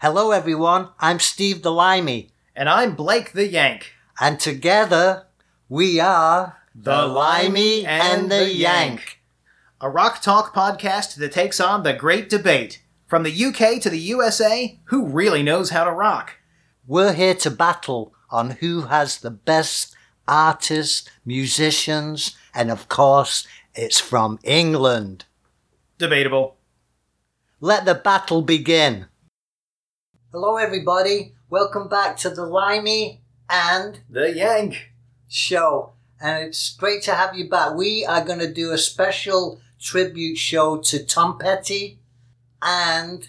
Hello, everyone. I'm Steve the Limey, And I'm Blake the Yank. and together we are The Limey and the Yank. A rock talk podcast that takes on the great debate. From the UK to the USA, who really knows how to rock? We're here to battle on who has the best artists, musicians, and of course, it's from England. Debatable. Let the battle begin. Hello, everybody. Welcome back to the Limey and The Yank. show. And it's great to have you back. We are going to do a special tribute show to Tom Petty and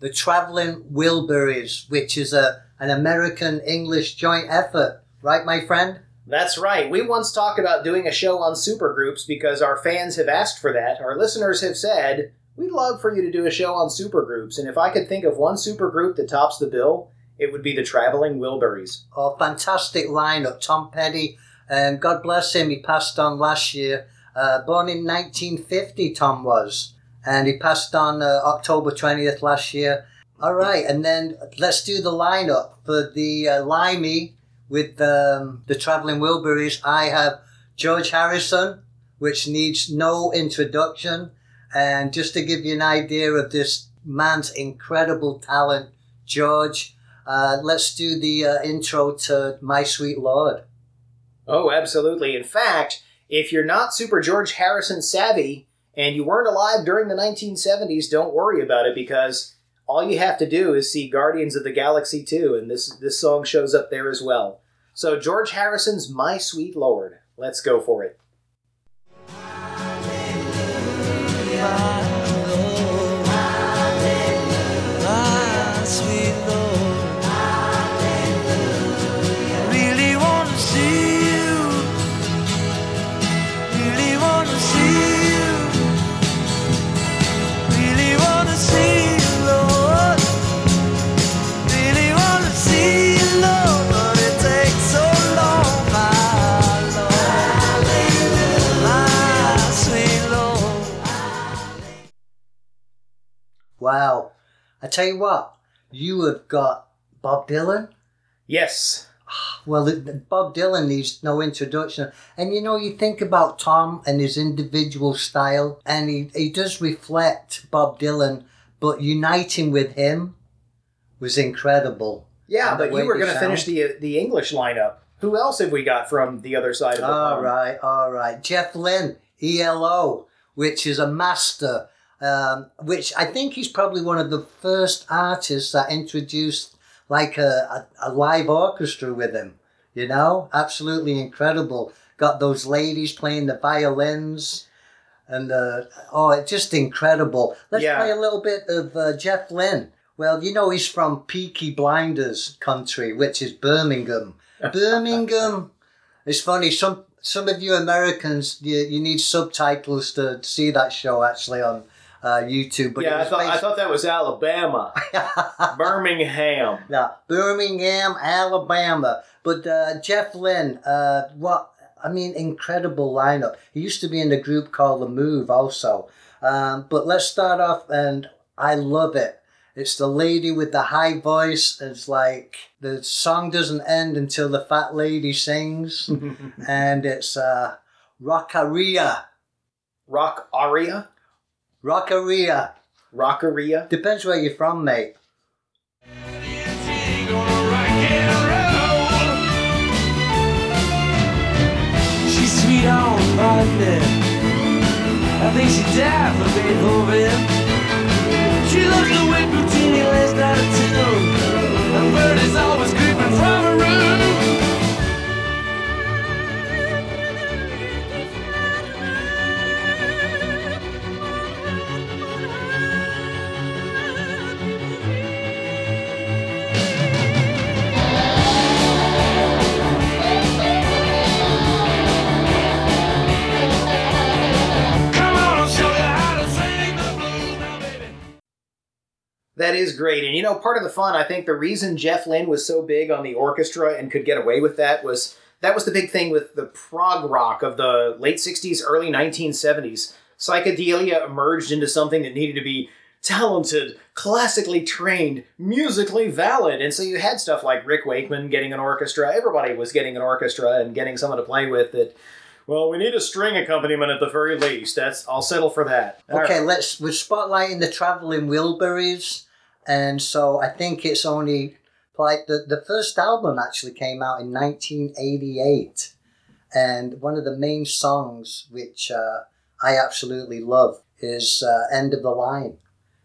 the Traveling Wilburys, which is a an American English joint effort. Right, my friend? That's right. We once talked about doing a show on supergroups because our fans have asked for that. Our listeners have said, we'd love for you to do a show on supergroups. And if I could think of one supergroup that tops the bill, it would be the Traveling Wilburys. Oh, fantastic lineup. Tom Petty, and God bless him, he passed on last year. Uh, born in 1950, Tom was. And he passed on uh, October 20th last year. All right, and then let's do the lineup for the uh, Limey with um, the Traveling Wilburys. I have George Harrison, which needs no introduction. And just to give you an idea of this man's incredible talent, George, uh, let's do the uh, intro to My Sweet Lord. Oh, absolutely. In fact, if you're not super George Harrison savvy and you weren't alive during the 1970s, don't worry about it because all you have to do is see Guardians of the Galaxy 2 and this this song shows up there as well. So George Harrison's My Sweet Lord. Let's go for it. My Wow. I tell you what, you have got Bob Dylan. Yes. Well, Bob Dylan needs no introduction. And you know, you think about Tom and his individual style, and he, he does reflect Bob Dylan, but uniting with him was incredible. Yeah, but you were going to finish the the English lineup. Who else have we got from the other side of the All pond? right, all right. Jeff Lynne, ELO, which is a master, um, which I think he's probably one of the first artists that introduced like a, a, a live orchestra with him. You know, absolutely incredible. Got those ladies playing the violins. And uh, oh, it's just incredible. Let's Yeah. play a little bit of uh, Jeff Lynne. Well, you know he's from Peaky Blinders country, which is Birmingham. Birmingham. It's funny. Some some of you Americans, you, you need subtitles to see that show actually on uh, YouTube. But yeah, I thought I thought that was Alabama, Birmingham. yeah, Birmingham, Alabama. But uh, Jeff Lynne, uh, what I mean, incredible lineup. He used to be in a group called The Move, also. Um, but let's start off, and I love it. It's the lady with the high voice. It's like the song doesn't end until the fat lady sings, and it's uh, Rockaria. Rock aria, Rockaria. rockaria. Depends where you're from, mate. She's sweet on Monday. I think she died for Beethoven. She loves the way Puccini last out of tune. A bird is always creeping from her room. That is great. And you know, part of the fun, I think the reason Jeff Lynne was so big on the orchestra and could get away with that was that was the big thing with the prog rock of the late 60s, early 1970s. Psychedelia emerged into something that needed to be talented, classically trained, musically valid. And so you had stuff like Rick Wakeman getting an orchestra. Everybody was getting an orchestra and getting someone to play with that. Well, we need a string accompaniment at the very least. That's I'll settle for that. Okay, right. let's we're spotlighting the traveling Wilburys, and so I think it's only like the the first album actually came out in 1988, and one of the main songs which uh, I absolutely love is uh, "End of the Line."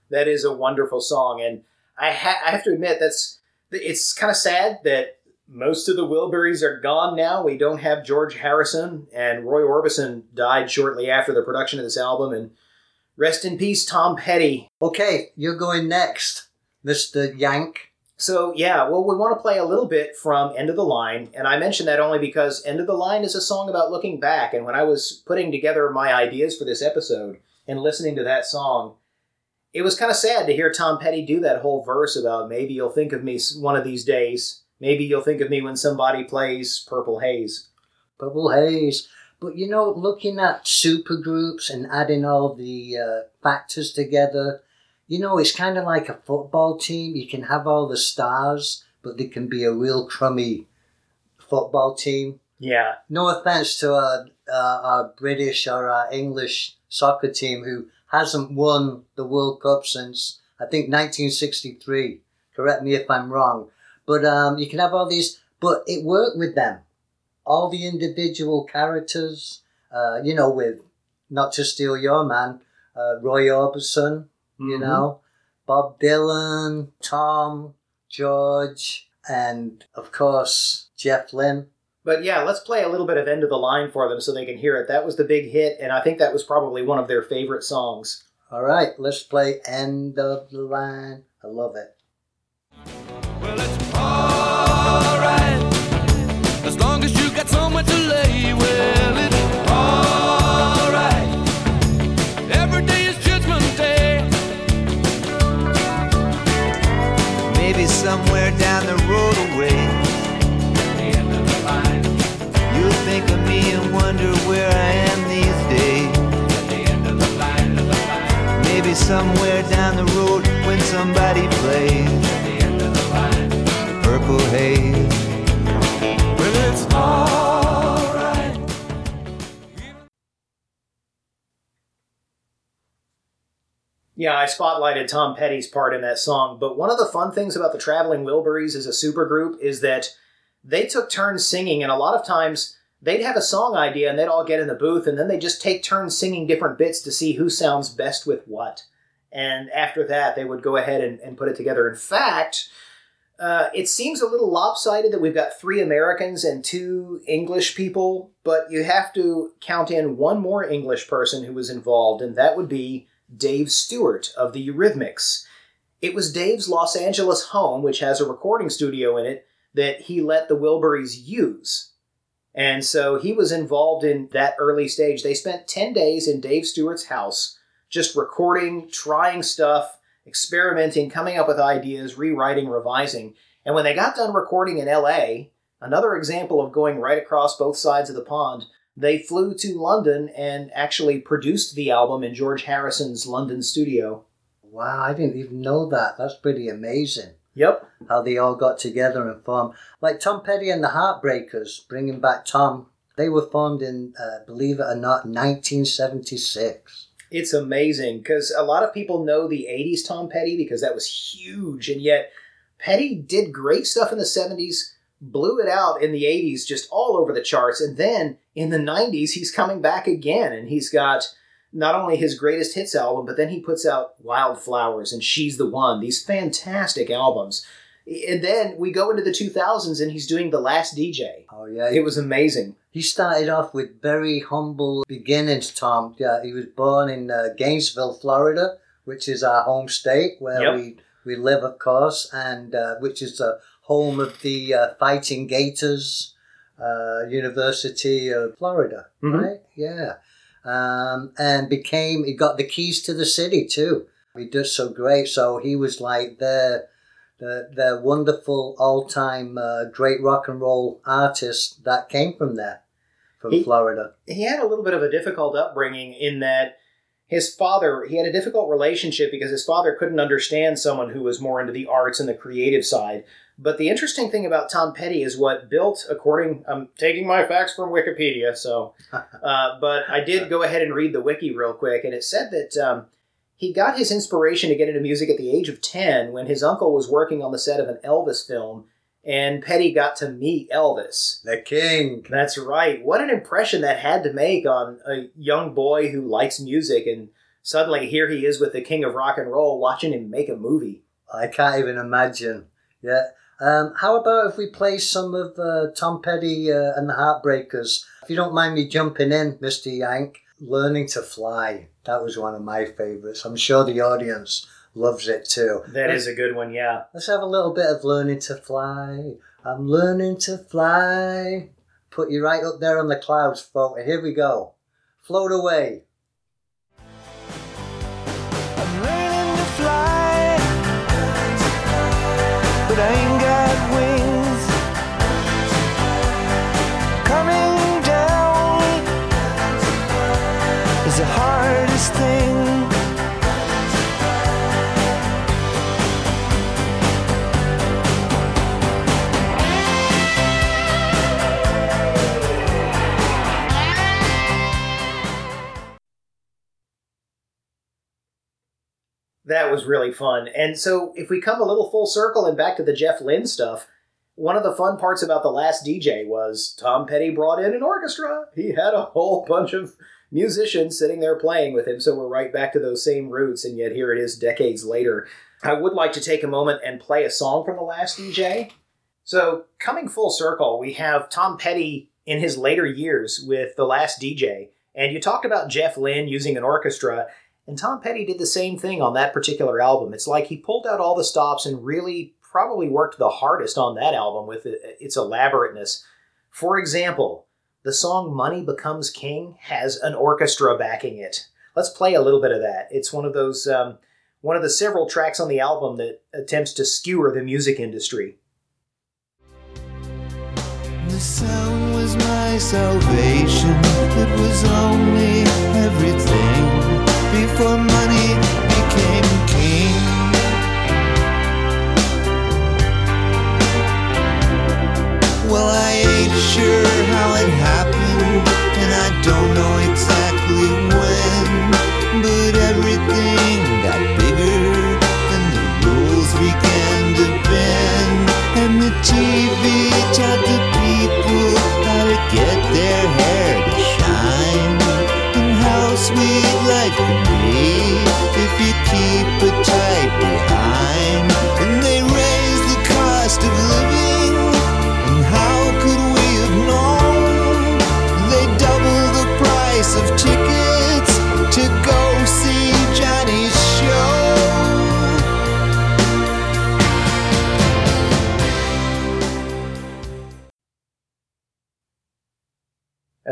That is a wonderful song, and I, ha- I have to admit that's it's kind of sad that most of the Wilburys are gone now. We don't have George Harrison, and Roy Orbison died shortly after the production of this album. And rest in peace, Tom Petty. Okay, you're going next, Mister Yank. So yeah, well, we want to play a little bit from End of the Line, and I mention that only because End of the Line is a song about looking back. And when I was putting together my ideas for this episode and listening to that song, it was kind of sad to hear Tom Petty do that whole verse about maybe you'll think of me one of these days. Maybe you'll think of me when somebody plays Purple Haze. Purple Haze. But you know, looking at supergroups and adding all the uh, factors together, you know, it's kind of like a football team. You can have all the stars, but they can be a real crummy football team. Yeah, No offense to our, uh, our British or our English soccer team who hasn't won the World Cup since, I think, 1963. Correct me if I'm wrong. But um, you can have all these, but it worked with them. All the individual characters, uh, you know, with, not to steal your man, uh, Roy Orbison, you Mhm. know, Bob Dylan, Tom, George, and of course, Jeff Lynne. But yeah, let's play a little bit of End of the Line for them so they can hear it. That was the big hit, and I think that was probably one of their favorite songs. All right, let's play End of the Line. I love it. Well, somewhere down the road when somebody plays The end of the line. Purple Haze. It's. Yeah, I spotlighted Tom Petty's part in that song, but one of the fun things about the Traveling Wilburys as a supergroup is that they took turns singing, and a lot of times they'd have a song idea and they'd all get in the booth, and then they just take turns singing different bits to see who sounds best with what. And after that, they would go ahead and, and put it together. In fact, uh, it seems a little lopsided that we've got three Americans and two English people, but you have to count in one more English person who was involved, and that would be Dave Stewart of the Eurythmics. It was Dave's Los Angeles home, which has a recording studio in it, that he let the Wilburys use. And so he was involved in that early stage. They spent 10 days in Dave Stewart's house, just recording, trying stuff, experimenting, coming up with ideas, rewriting, revising. And when they got done recording in LA, another example of going right across both sides of the pond, they flew to London and actually produced the album in George Harrison's London studio. Wow, I didn't even know that. That's pretty amazing. Yep. How they all got together and formed. Like Tom Petty and the Heartbreakers, bringing back Tom. They were formed in, uh, believe it or not, 1976. It's amazing because a lot of people know the 80s Tom Petty because that was huge, and yet Petty did great stuff in the 70s, blew it out in the 80s, just all over the charts, and then in the 90s, he's coming back again, and he's got not only his greatest hits album, but then he puts out Wildflowers and She's the One, these fantastic albums. And then we go into the 2000s, and he's doing The Last DJ. Oh, yeah. It was amazing. He started off with very humble beginnings, Tom. Yeah, he was born in uh, Gainesville, Florida, which is our home state where Yep. we, we live, of course, and uh, which is the home of the uh, Fighting Gators uh, University of Florida, Mhm. right? Yeah. Um, and became, he got the keys to the city too. He did so great. So he was like their, their, their wonderful all time uh, great rock and roll artist that came from there from He- Florida. he had a little bit of a difficult upbringing in that his father, he had a difficult relationship because his father couldn't understand someone who was more into the arts and the creative side. But the interesting thing about Tom Petty is what built, according, I'm taking my facts from Wikipedia, so, uh, but I did go ahead and read the wiki real quick, and it said that um, he got his inspiration to get into music at the age of 10 when his uncle was working on the set of an Elvis film, and Petty got to meet Elvis. The king. That's right. What an impression that had to make on a young boy who likes music, and suddenly here he is with the king of rock and roll watching him make a movie. I can't even imagine. Yeah. Um, how about if we play some of uh, Tom Petty uh, and the Heartbreakers? If you don't mind me jumping in, Mr. Yank, Learning to Fly. That was one of my favourites. I'm sure the audience loves it too. That is a good one, yeah. Let's have a little bit of Learning to Fly. I'm learning to fly. Put you right up there on the clouds, folks. Here we go. Float away. That was really fun. And so, if we come a little full circle and back to the Jeff Lynne stuff, one of the fun parts about the last DJ was Tom Petty brought in an orchestra. He had a whole bunch of musicians sitting there playing with him. So, we're right back to those same roots, and yet here it is decades later. I would like to take a moment and play a song from the last DJ. So, coming full circle, we have Tom Petty in his later years with the last DJ. And you talked about Jeff Lynne using an orchestra. And Tom Petty did the same thing on that particular album. It's like he pulled out all the stops and really probably worked the hardest on that album with its elaborateness. For example, the song Money Becomes King has an orchestra backing it. Let's play a little bit of that. It's one of those, um, one of the several tracks on the album that attempts to skewer the music industry. The was my salvation. It was only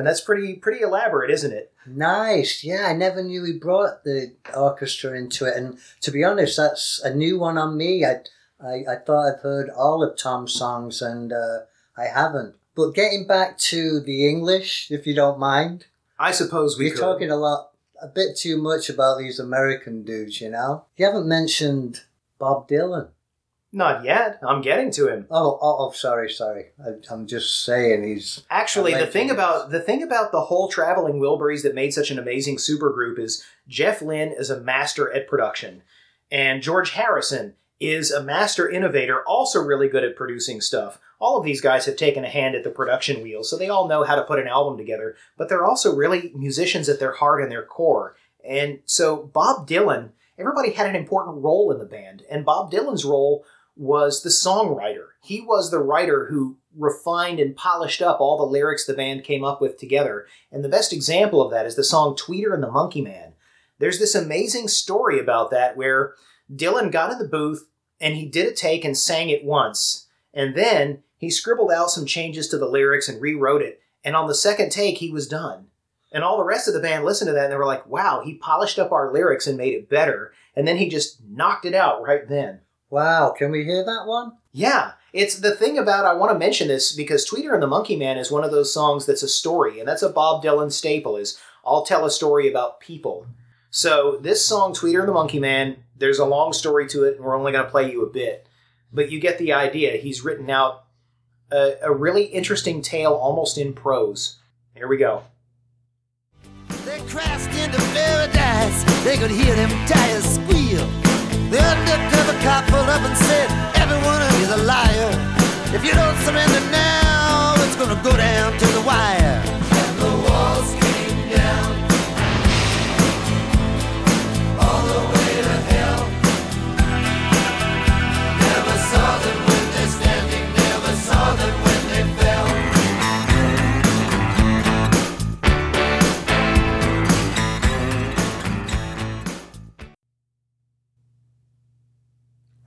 And that's pretty pretty elaborate, isn't it? Nice. Yeah, I never knew he brought the orchestra into it. And to be honest, that's a new one on me. I, I, I thought I've heard all of Tom's songs and uh, I haven't. But getting back to the English, if you don't mind, I suppose we we're could. talking a lot, a bit too much about these American dudes, you know? You haven't mentioned Bob Dylan. Not yet. I'm getting to him. Oh, oh, oh sorry, sorry. I, I'm just saying he's. Actually, the thing about the thing about the whole traveling Wilburys that made such an amazing supergroup is Jeff Lynne is a master at production, and George Harrison is a master innovator, also really good at producing stuff. All of these guys have taken a hand at the production wheel, so they all know how to put an album together. But they're also really musicians at their heart and their core. And so Bob Dylan, everybody had an important role in the band, and Bob Dylan's role was the songwriter. He was the writer who refined and polished up all the lyrics the band came up with together. And the best example of that is the song Tweeter and the Monkey Man. There's this amazing story about that where Dylan got in the booth and he did a take and sang it once. And then he scribbled out some changes to the lyrics and rewrote it. And on the second take, he was done. And all the rest of the band listened to that and they were like, wow, he polished up our lyrics and made it better. And then he just knocked it out right then. Wow, can we hear that one? Yeah, it's the thing about I want to mention this because Tweeter and the Monkey Man is one of those songs that's a story, and that's a Bob Dylan staple. Is I'll tell a story about people. So this song, Tweeter and the Monkey Man, there's a long story to it, and we're only going to play you a bit. But you get the idea. He's written out a, a really interesting tale almost in prose. Here we go. They crashed into paradise. They could hear them tires squeal. The undercover cop pulled up and said, Everyone is a liar. If you don't surrender now, it's gonna go down to the wire.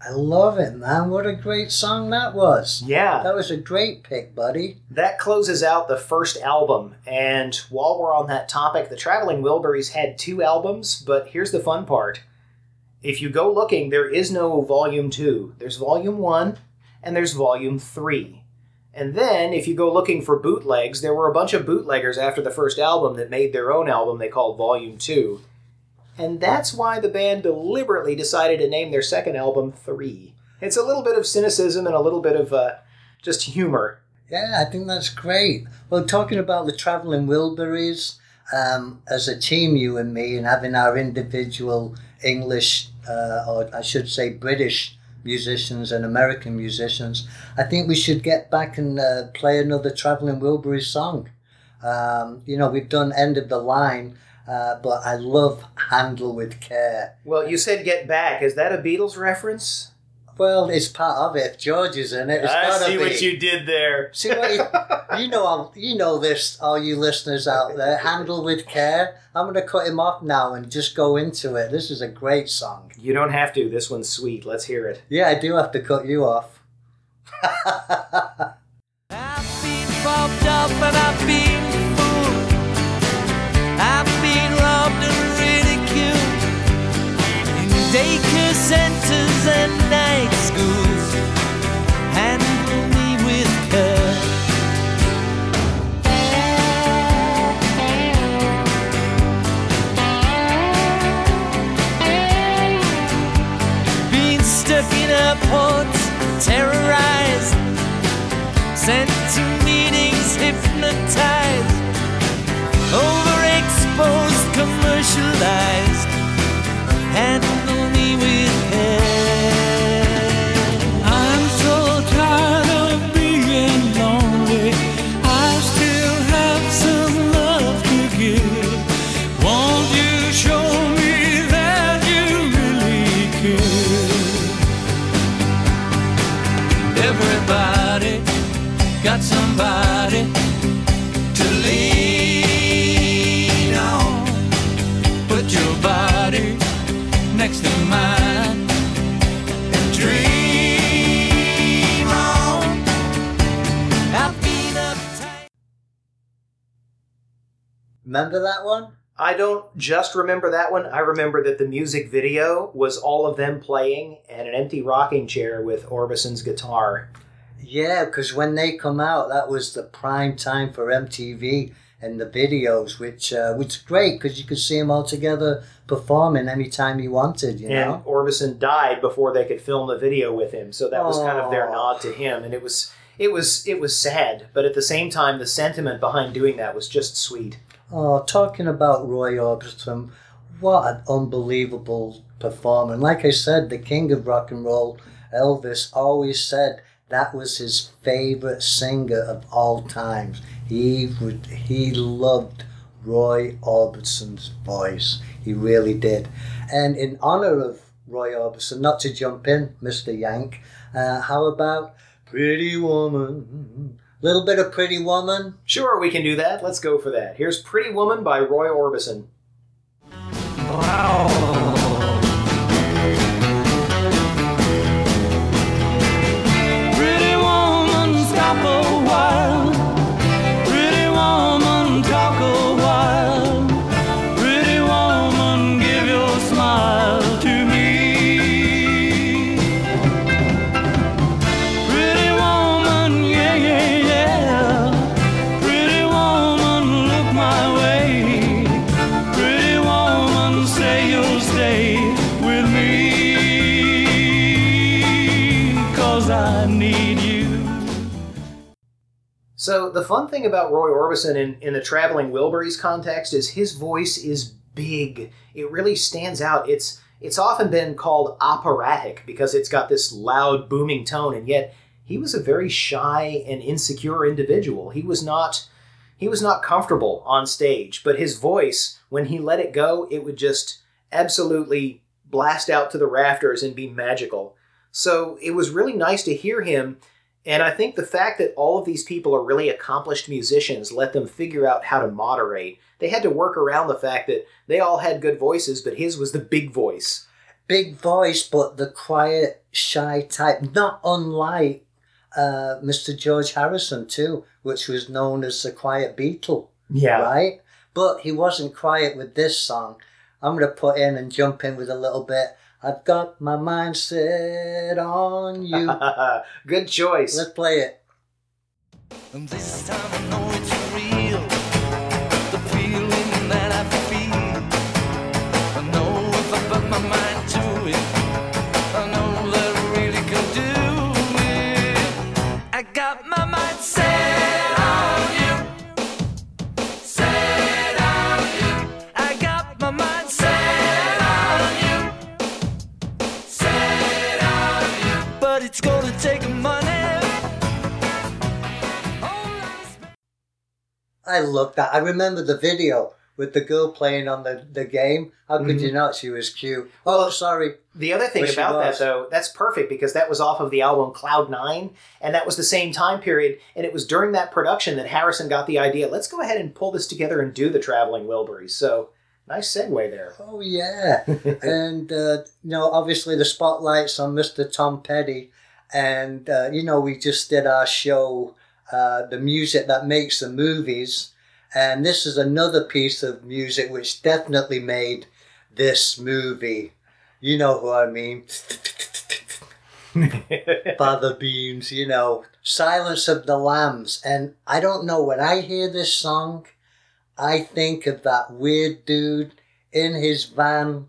I love it, man. What a great song that was. Yeah. That was a great pick, buddy. That closes out the first album. And while we're on that topic, the Traveling Wilburys had two albums, but here's the fun part. If you go looking, there is no volume two. There's volume one and there's volume three. And then, if you go looking for bootlegs, there were a bunch of bootleggers after the first album that made their own album they called Volume 2. And that's why the band deliberately decided to name their second album Three. It's a little bit of cynicism and a little bit of uh, just humor. Yeah, I think that's great. Well, talking about the Traveling Wilburys, um, as a team, you and me, and having our individual English, uh, or I should say British musicians and American musicians, I think we should get back and uh, play another Traveling Wilburys song. Um, you know, we've done End of the Line, uh, but I love Handle with Care. Well, you said Get Back. Is that a Beatles reference? Well, it's part of it. If George is in it, it's I gotta see be. what you did there. See what you, you know? I'm- You know this, all you listeners out there. Handle with care. I'm going to cut him off now and just go into it. This is a great song. You don't have to. This one's sweet. Let's hear it. Yeah, I do have to cut you off. I've been bumped up and I've been daycare centers and night schools. Handle me with care. Been stuck in airports, terrorized sent to meetings hypnotized, overexposed, don't just remember that one. I remember that the music video was all of them playing and an empty rocking chair with Orbison's guitar. Yeah, because when they come out, that was the prime time for MTV and the videos, which uh, was great because you could see them all together performing anytime you wanted, you And know? Orbison died before they could film the video with him, so that was kind of their nod to him. And it was it was it was sad, but at the same time, the sentiment behind doing that was just sweet. Oh, talking about Roy Orbison, what an unbelievable performer. And like I said, the king of rock and roll, Elvis, always said that was his favorite singer of all times. He would, he loved Roy Orbison's voice. He really did. And in honor of Roy Orbison, not to jump in, Mr. Yank, uh, how about Pretty Woman? Little bit of Pretty Woman. Sure, we can do that. Let's go for that. Here's Pretty Woman by Roy Orbison. Fun thing about Roy Orbison in, in the traveling Wilburys context is his voice is big. It really stands out. It's it's often been called operatic because it's got this loud booming tone, and yet he was a very shy and insecure individual. He was not he was not comfortable on stage, but his voice, when he let it go, it would just absolutely blast out to the rafters and be magical. So it was really nice to hear him and I think the fact that all of these people are really accomplished musicians let them figure out how to moderate. They had to work around the fact that they all had good voices, but his was the big voice. Big voice, but the quiet, shy type, not unlike uh, Mr. George Harrison, too, which was known as the Quiet Beatle, Yeah. right? But he wasn't quiet with this song. I'm going to put in and jump in with a little bit. I've got my mind set on you. good choice. Let's play it. This time I know it's real. The feeling that I feel. I know if I put my mind I love that. I remember the video with the girl playing on the, the game. How could you not? She was cute. Oh, sorry. The other thing about that, though, that's perfect because that was off of the album Cloud Nine, and that was the same time period. And it was during that production that Harrison got the idea. Let's go ahead and pull this together and do the Traveling Wilburys. So nice segue there. Oh, yeah. and, uh, you know, obviously the spotlight's on Mr. Tom Petty. And, uh, you know, we just did our show, uh, The Music That Makes the Movies. And this is another piece of music which definitely made this movie. You know who I mean. Father Beams, you know, Silence of the Lambs. And I don't know, when I hear this song, I think of that weird dude in his van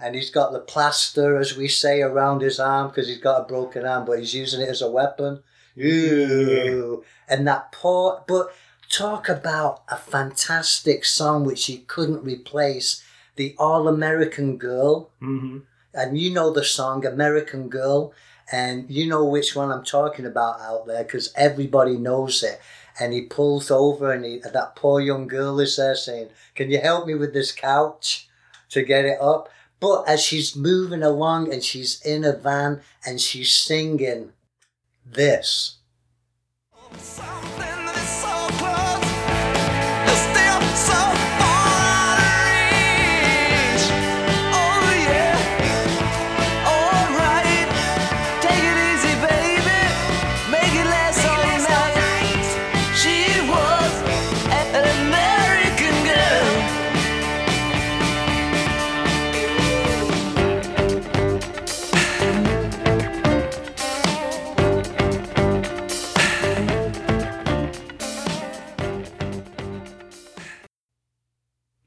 and he's got the plaster, as we say, around his arm because he's got a broken arm, but he's using it as a weapon. Ooh. And that poor, but talk about a fantastic song which he couldn't replace the All American Girl hmm and you know the song American Girl, and you know which one I'm talking about out there because everybody knows it. And he pulls over, and he, that poor young girl is there saying, "Can you help me with this couch to get it up?" But as she's moving along, and she's in a van, and she's singing this.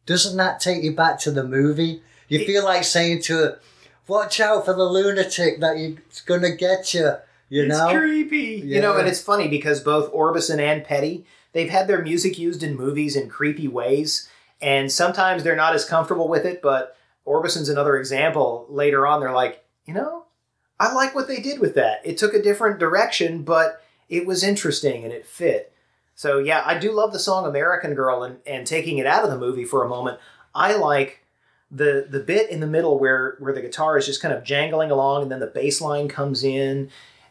Doesn't that take you back to the movie? You feel like saying to her, "Watch out for the lunatic that it's gonna get you." You it's know. creepy. You know, and it's funny because both Orbison and Petty, they've had their music used in movies in creepy ways, and sometimes they're not as comfortable with it, but Orbison's another example. Later on, they're like, you know, I like what they did with that. It took a different direction, but it was interesting and it fit. So yeah, I do love the song American Girl and, and taking it out of the movie for a moment. I like the the bit in the middle where where the guitar is just kind of jangling along and then the bass line comes in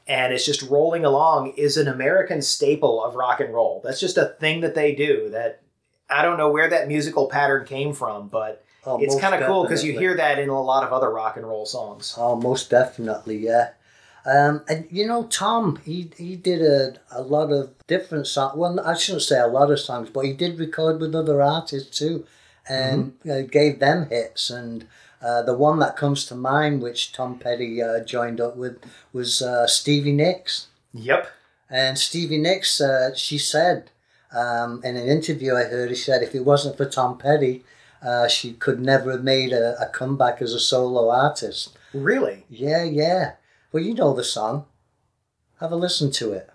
and it's just rolling along is an American staple of rock and roll. That's just a thing that they do that I don't know where that musical pattern came from, but Oh, it's kind of cool because you hear that in a lot of other rock and roll songs. Oh, most definitely, yeah. Um, and you know, Tom, he he did a, a lot of different songs. Well, I shouldn't say a lot of songs, but he did record with other artists too, and uh, gave them hits. And uh, the one that comes to mind, which Tom Petty uh, joined up with, was uh, Stevie Nicks. Yep. And Stevie Nicks, uh, she said um, in an interview I heard, he said if it wasn't for Tom Petty, uh, she could never have made a, a comeback as a solo artist. Really? Yeah, yeah. Well, you know the song. Have a listen to it.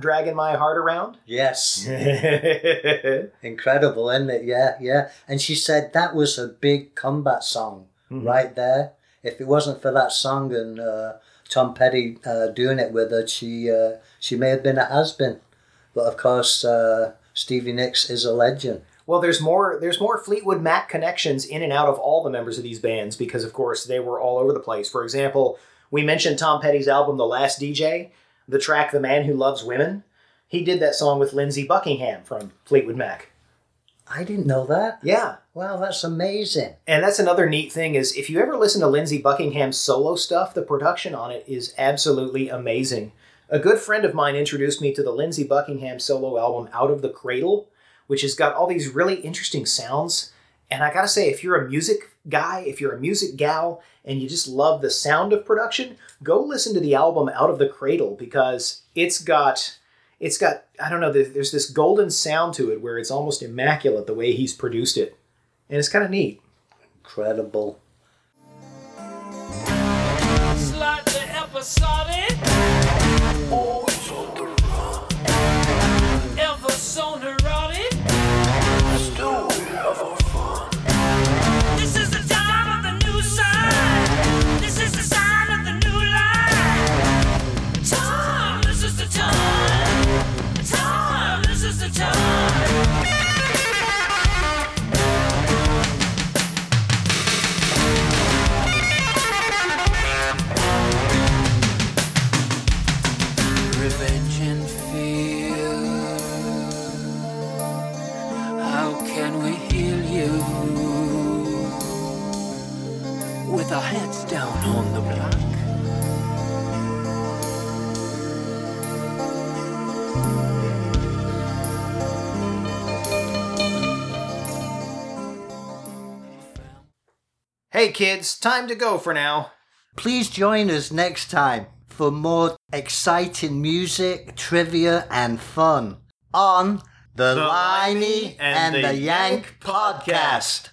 Stop dragging my heart around. Yes. mm-hmm. Incredible, isn't it? Yeah, yeah. And she said that was a big combat song Mhm. right there. If it wasn't for that song and uh, Tom Petty uh, doing it with her, she uh, she may have been a has been. But of course, uh, Stevie Nicks is a legend. Well, there's more. There's more Fleetwood Mac connections in and out of all the members of these bands because, of course, they were all over the place. For example, we mentioned Tom Petty's album, "The Last DJ," the track "The Man Who Loves Women." He did that song with Lindsey Buckingham from Fleetwood Mac. I didn't know that. Yeah, Wow, that's amazing. and that's another neat thing is if you ever listen to Lindsey Buckingham's solo stuff, the production on it is absolutely amazing. A good friend of mine introduced me to the Lindsey Buckingham solo album Out of the Cradle, which has got all these really interesting sounds. And I gotta say, if you're a music guy, if you're a music gal, and you just love the sound of production, go listen to the album Out of the Cradle because it's got it's got I don't know there's this golden sound to it where it's almost immaculate the way he's produced it, and it's kind of neat. Incredible. Slightly episodic. Always on the run. Ever so Hey kids, time to go for now. Please join us next time for more exciting music, trivia, and fun on the, The Limey and, and the Yank Yank podcast.